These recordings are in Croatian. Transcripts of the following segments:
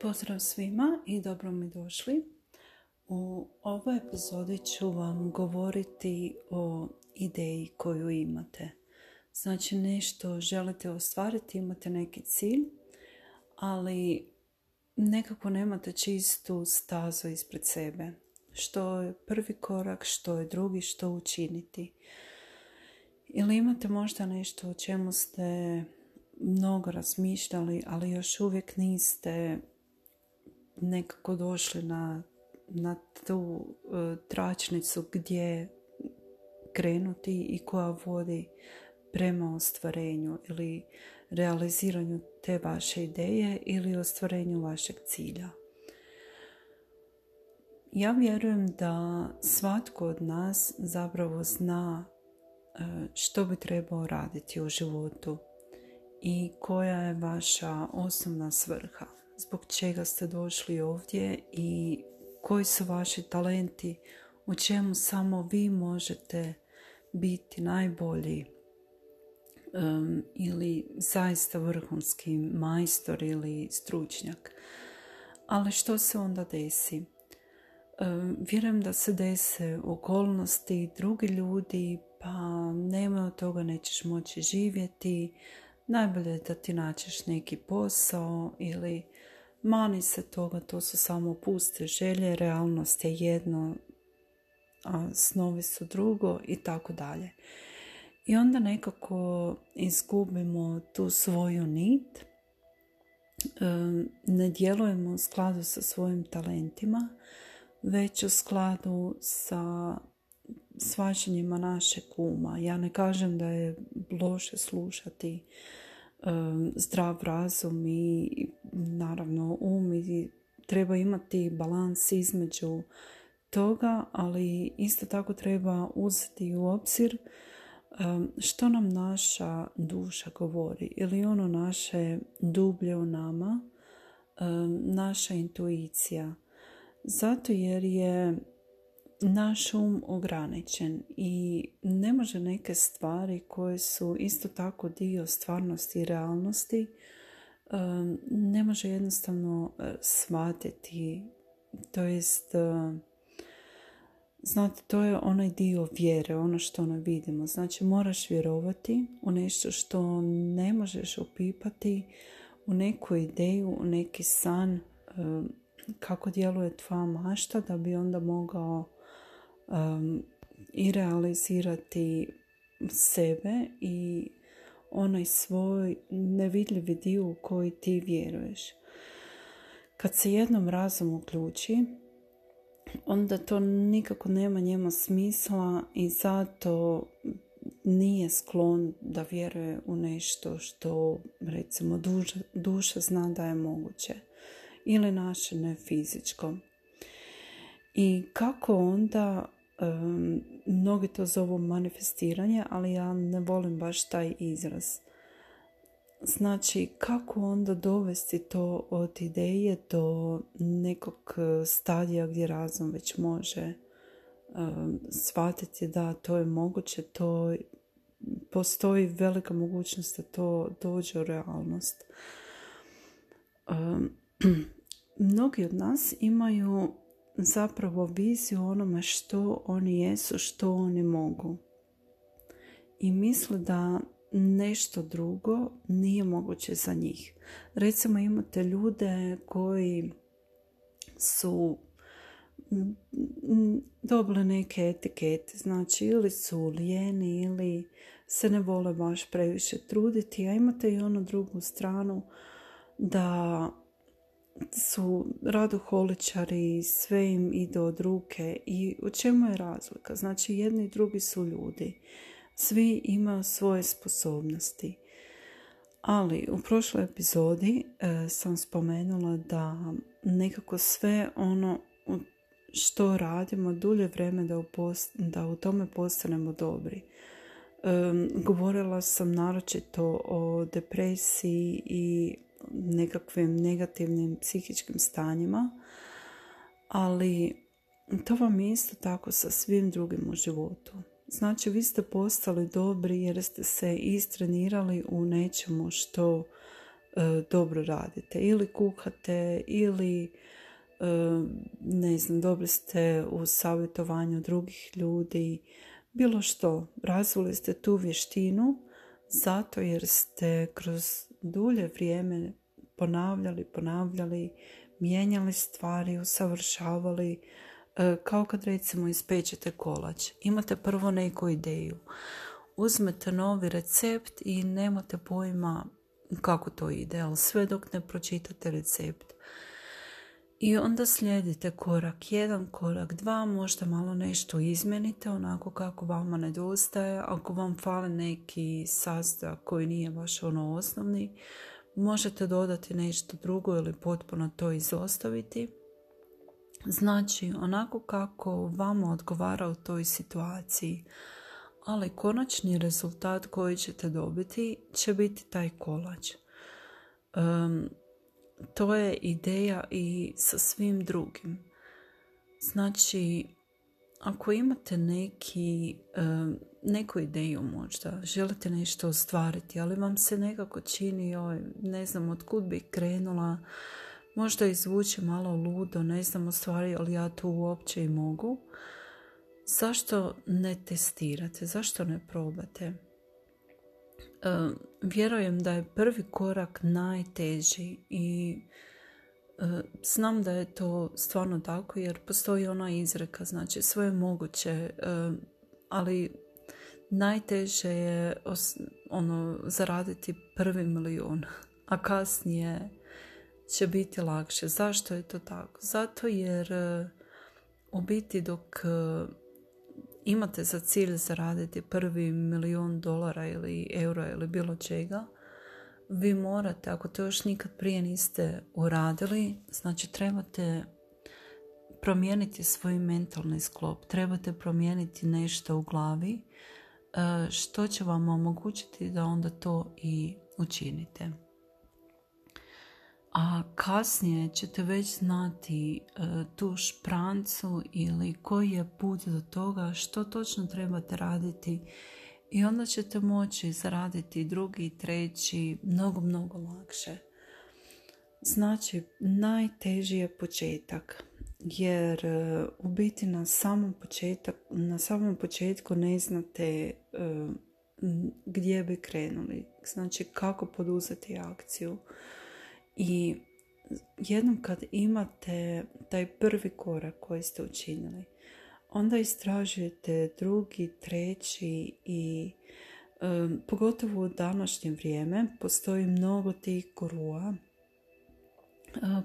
Pozdrav svima i dobro mi došli. U ovoj epizodi ću vam govoriti o ideji koju imate. Znači nešto želite ostvariti, imate neki cilj, ali nekako nemate čistu stazu ispred sebe. Što je prvi korak, što je drugi, što učiniti. Ili imate možda nešto o čemu ste mnogo razmišljali, ali još uvijek niste nekako došli na, na tu uh, tračnicu gdje krenuti i koja vodi prema ostvarenju ili realiziranju te vaše ideje ili ostvarenju vašeg cilja. Ja vjerujem da svatko od nas zapravo zna e, što bi trebao raditi u životu i koja je vaša osnovna svrha zbog čega ste došli ovdje i koji su vaši talenti, u čemu samo vi možete biti najbolji um, ili zaista vrhunski majstor ili stručnjak. Ali što se onda desi? Um, vjerujem da se dese okolnosti, drugi ljudi, pa nema od toga nećeš moći živjeti, najbolje je da ti naćeš neki posao ili Mani se toga, to su samo puste želje, realnost je jedno, a snovi su drugo i tako dalje. I onda nekako izgubimo tu svoju nit, ne djelujemo u skladu sa svojim talentima, već u skladu sa svačanjima naše kuma. Ja ne kažem da je loše slušati zdrav razum i naravno um i treba imati balans između toga, ali isto tako treba uzeti u obzir što nam naša duša govori ili ono naše dublje u nama, naša intuicija. Zato jer je naš um ograničen i ne može neke stvari koje su isto tako dio stvarnosti i realnosti ne može jednostavno e, shvatiti. To jest e, znate to je onaj dio vjere ono što ne vidimo. Znači moraš vjerovati u nešto što ne možeš opipati u neku ideju u neki san kako djeluje tvoja mašta da bi onda mogao um, i realizirati sebe i onaj svoj nevidljivi dio u koji ti vjeruješ. Kad se jednom razum uključi, onda to nikako nema njema smisla i zato nije sklon da vjeruje u nešto što recimo duša, duša zna da je moguće ili naše ne fizičko. I kako onda Mnogi to zovu manifestiranje, ali ja ne volim baš taj izraz. Znači, kako onda dovesti to od ideje do nekog stadija gdje razum već može um, shvatiti da to je moguće, to postoji velika mogućnost da to dođe u realnost. Um, mnogi od nas imaju zapravo viziju onome što oni jesu, što oni mogu. I misle da nešto drugo nije moguće za njih. Recimo imate ljude koji su dobili neke etikete, znači ili su lijeni ili se ne vole baš previše truditi, a imate i onu drugu stranu da su radoholičari, sve im ide od ruke i u čemu je razlika? Znači jedni i drugi su ljudi. Svi imaju svoje sposobnosti. Ali u prošloj epizodi e, sam spomenula da nekako sve ono što radimo dulje vreme da u, da u tome postanemo dobri. E, govorila sam naročito o depresiji i nekakvim negativnim psihičkim stanjima, ali to vam je isto tako sa svim drugim u životu. Znači vi ste postali dobri jer ste se istrenirali u nečemu što dobro radite. Ili kuhate, ili e, ne znam, dobri ste u savjetovanju drugih ljudi, bilo što. Razvili ste tu vještinu zato jer ste kroz dulje vrijeme ponavljali, ponavljali, mijenjali stvari, usavršavali, e, kao kad recimo ispečete kolač. Imate prvo neku ideju. Uzmete novi recept i nemate pojma kako to ide, ali sve dok ne pročitate recept. I onda slijedite korak jedan, korak dva, možda malo nešto izmenite onako kako vama nedostaje. Ako vam fale neki sastojak koji nije baš ono osnovni, možete dodati nešto drugo ili potpuno to izostaviti. Znači, onako kako vama odgovara u toj situaciji. Ali konačni rezultat koji ćete dobiti će biti taj kolač. Um, to je ideja i sa svim drugim. Znači, ako imate neki, neku ideju možda, želite nešto ostvariti, ali vam se nekako čini, oj, ne znam od kud bi krenula, možda izvuče malo ludo, ne znam stvari, ali ja to uopće i mogu. Zašto ne testirate? Zašto ne probate? Vjerujem da je prvi korak najteži i znam da je to stvarno tako jer postoji ona izreka, znači sve je moguće, ali najteže je ono zaraditi prvi milijun, a kasnije će biti lakše. Zašto je to tako? Zato jer u biti dok imate za cilj zaraditi prvi milijun dolara ili eura ili bilo čega, vi morate, ako to još nikad prije niste uradili, znači trebate promijeniti svoj mentalni sklop, trebate promijeniti nešto u glavi e, što će vam omogućiti da onda to i učinite a kasnije ćete već znati e, tu šprancu ili koji je put do toga što točno trebate raditi i onda ćete moći zaraditi drugi, treći, mnogo, mnogo lakše. Znači, najteži je početak, jer e, u biti na samom, početak, na samom početku ne znate e, gdje bi krenuli, znači kako poduzeti akciju. I jednom kad imate taj prvi korak koji ste učinili, onda istražujete drugi, treći i um, pogotovo u današnje vrijeme postoji mnogo tih gurua,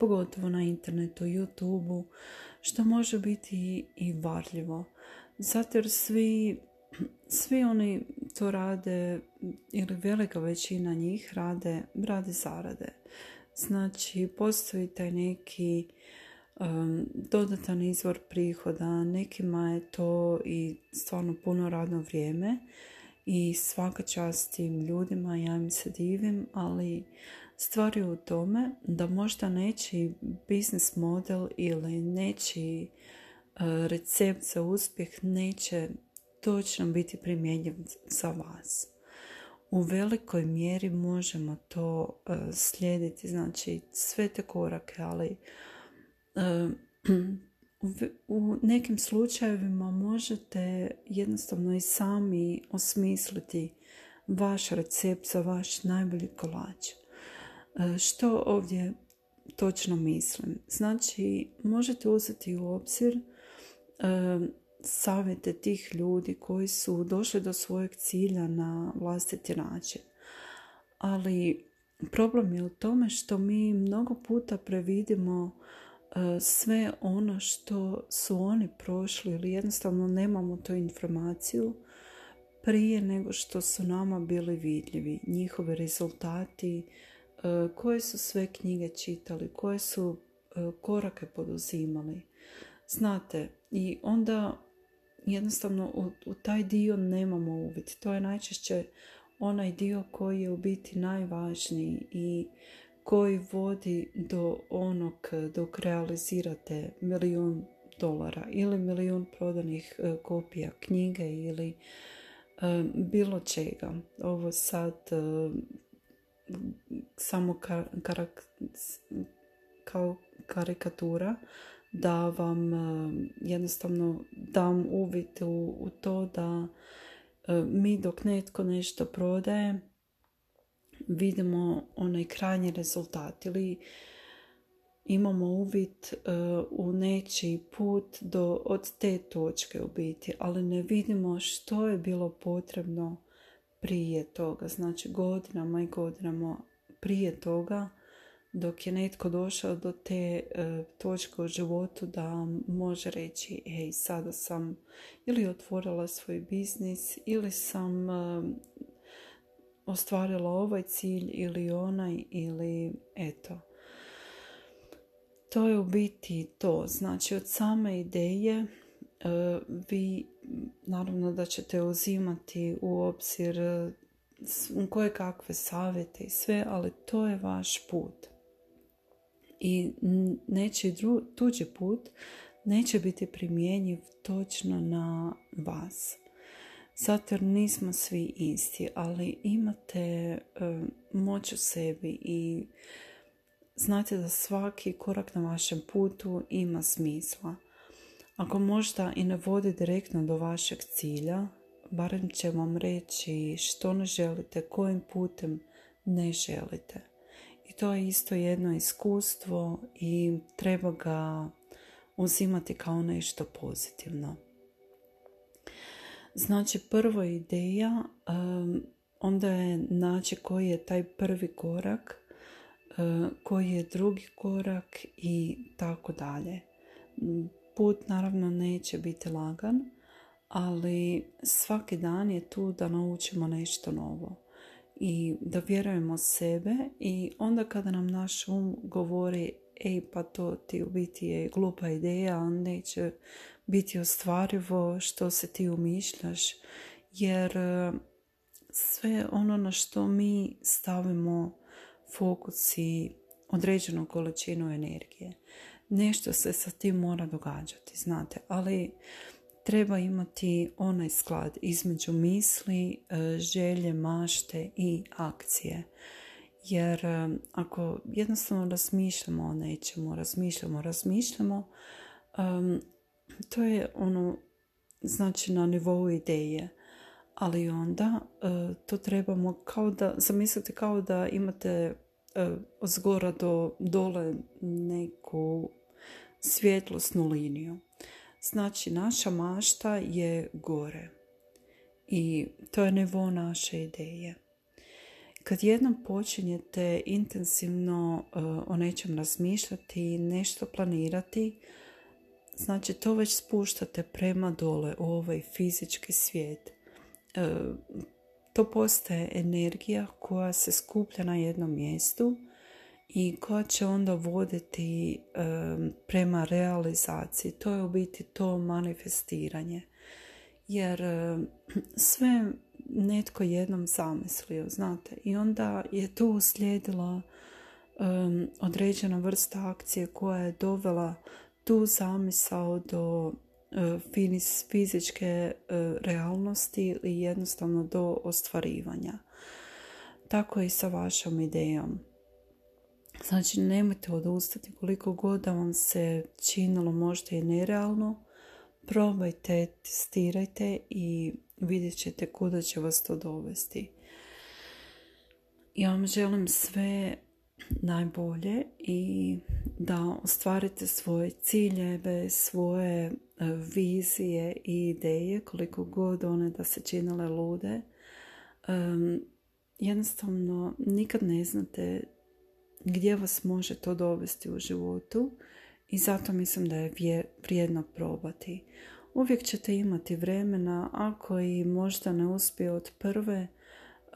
pogotovo na internetu, youtube što može biti i varljivo. Zato jer svi, svi oni to rade, ili velika većina njih rade, rade zarade. Znači, postoji taj neki um, dodatan izvor prihoda, nekima je to i stvarno puno radno vrijeme i svaka čast tim ljudima, ja im se divim, ali stvar je u tome da možda neći biznis model ili neći uh, recept za uspjeh neće točno biti primjenjiv za vas u velikoj mjeri možemo to uh, slijediti, znači sve te korake, ali uh, u nekim slučajevima možete jednostavno i sami osmisliti vaš recept za vaš najbolji kolač. Uh, što ovdje točno mislim? Znači, možete uzeti u obzir savjete tih ljudi koji su došli do svojeg cilja na vlastiti način. Ali problem je u tome što mi mnogo puta previdimo e, sve ono što su oni prošli ili jednostavno nemamo tu informaciju prije nego što su nama bili vidljivi njihovi rezultati, e, koje su sve knjige čitali, koje su e, korake poduzimali. Znate, i onda jednostavno u, u taj dio nemamo uvid. To je najčešće onaj dio koji je u biti najvažniji i koji vodi do onog dok realizirate milijun dolara ili milijun prodanih e, kopija knjige ili e, bilo čega. Ovo sad e, samo kao karikatura da vam e, jednostavno dam uvid u, u to da e, mi dok netko nešto prodaje vidimo onaj krajnji rezultat ili imamo uvid e, u nečiji put do, od te točke u biti, ali ne vidimo što je bilo potrebno prije toga. Znači godinama i godinama prije toga dok je netko došao do te e, točke u životu da može reći ej sada sam ili otvorila svoj biznis ili sam e, ostvarila ovaj cilj ili onaj ili eto. To je u biti to. Znači od same ideje e, vi naravno da ćete uzimati u obzir koje kakve savjete i sve ali to je vaš put i nečiji tuđi put neće biti primjenjiv točno na vas. Zato jer nismo svi isti, ali imate moć u sebi i znate da svaki korak na vašem putu ima smisla. Ako možda i ne vodi direktno do vašeg cilja, barem će vam reći što ne želite, kojim putem ne želite to je isto jedno iskustvo i treba ga uzimati kao nešto pozitivno. Znači, prva ideja, onda je naći koji je taj prvi korak, koji je drugi korak i tako dalje. Put naravno neće biti lagan, ali svaki dan je tu da naučimo nešto novo i da vjerujemo sebe i onda kada nam naš um govori ej pa to ti u biti je glupa ideja, neće biti ostvarivo što se ti umišljaš. Jer e, sve ono na što mi stavimo fokus i određenu količinu energije. Nešto se sa tim mora događati znate ali treba imati onaj sklad između misli, e, želje, mašte i akcije. Jer e, ako jednostavno razmišljamo o nečemu, razmišljamo, razmišljamo, to je ono, znači na nivou ideje. Ali onda to trebamo kao da, zamislite kao da imate od zgora do dole neku svjetlosnu liniju. Znači, naša mašta je gore i to je nivo naše ideje. Kad jednom počinjete intenzivno uh, o nečem razmišljati, nešto planirati, znači to već spuštate prema dole u ovaj fizički svijet. Uh, to postaje energija koja se skuplja na jednom mjestu i koja će onda voditi prema realizaciji. To je u biti to manifestiranje. Jer sve netko jednom zamislio, znate. I onda je tu uslijedila određena vrsta akcije koja je dovela tu zamisao do fizičke realnosti ili jednostavno do ostvarivanja. Tako i sa vašom idejom. Znači, nemojte odustati koliko god da vam se činilo možda i nerealno. Probajte, testirajte i vidjet ćete kuda će vas to dovesti. Ja vam želim sve najbolje i da ostvarite svoje ciljeve, svoje e, vizije i ideje, koliko god one da se činile lude. jednostavno, nikad ne znate gdje vas može to dovesti u životu i zato mislim da je vrijedno probati. Uvijek ćete imati vremena ako i možda ne uspije od prve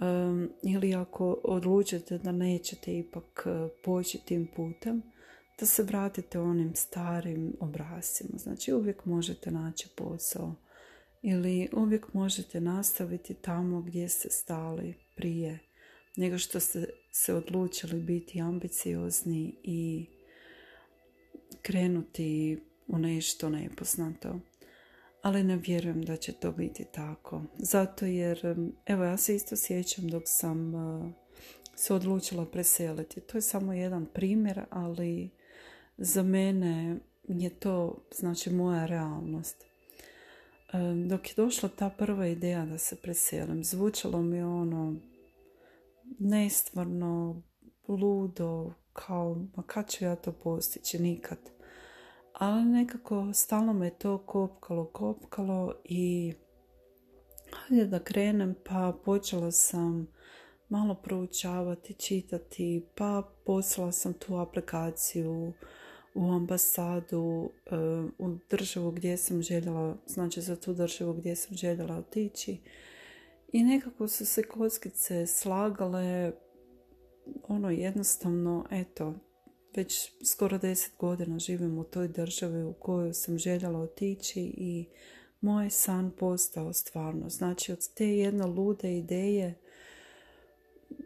um, ili ako odlučite da nećete ipak uh, poći tim putem, da se vratite onim starim obrascima. Znači uvijek možete naći posao ili uvijek možete nastaviti tamo gdje ste stali prije nego što ste se odlučili biti ambiciozni i krenuti u nešto nepoznato. Ali ne vjerujem da će to biti tako. Zato jer, evo ja se isto sjećam dok sam uh, se odlučila preseliti. To je samo jedan primjer, ali za mene je to znači moja realnost. Dok je došla ta prva ideja da se preselim, zvučalo mi ono nestvarno, ludo, kao, ma kad ću ja to postići, nikad. Ali nekako stalno me to kopkalo, kopkalo i hajde da krenem, pa počela sam malo proučavati, čitati, pa poslala sam tu aplikaciju u ambasadu, e, u državu gdje sam željela, znači za tu državu gdje sam željela otići. I nekako su se kockice slagale, ono jednostavno, eto, već skoro deset godina živim u toj državi u kojoj sam željela otići i moj san postao stvarno. Znači od te jedne lude ideje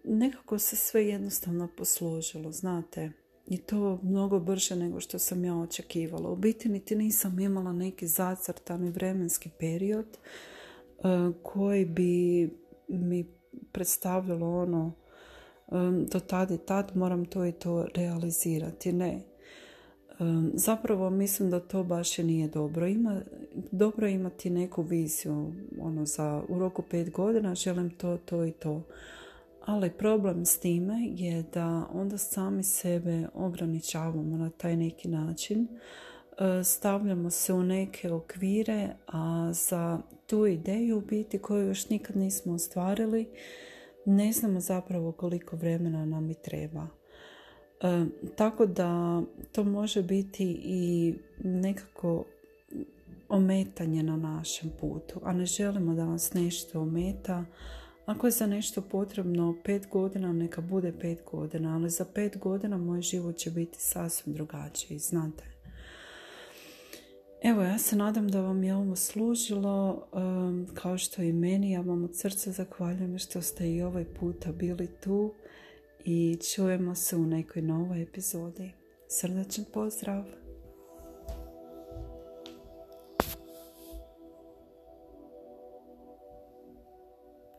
nekako se sve jednostavno posložilo, znate. I to mnogo brže nego što sam ja očekivala. U biti niti nisam imala neki zacrtani vremenski period koji bi mi predstavljalo ono do tad i tad moram to i to realizirati. Ne. Zapravo mislim da to baš i nije dobro. Ima, dobro imati neku viziju ono, za u roku pet godina želim to, to i to. Ali problem s time je da onda sami sebe ograničavamo na taj neki način. Stavljamo se u neke okvire, a za tu ideju biti koju još nikad nismo ostvarili, ne znamo zapravo koliko vremena nam i treba. E, tako da to može biti i nekako ometanje na našem putu, a ne želimo da nas nešto ometa. Ako je za nešto potrebno pet godina, neka bude pet godina, ali za pet godina moj život će biti sasvim drugačiji, znate. Evo, ja se nadam da vam je ovo služilo, kao što i meni. Ja vam od srca zahvaljujem što ste i ovaj puta bili tu i čujemo se u nekoj novoj epizodi. Srdačan pozdrav!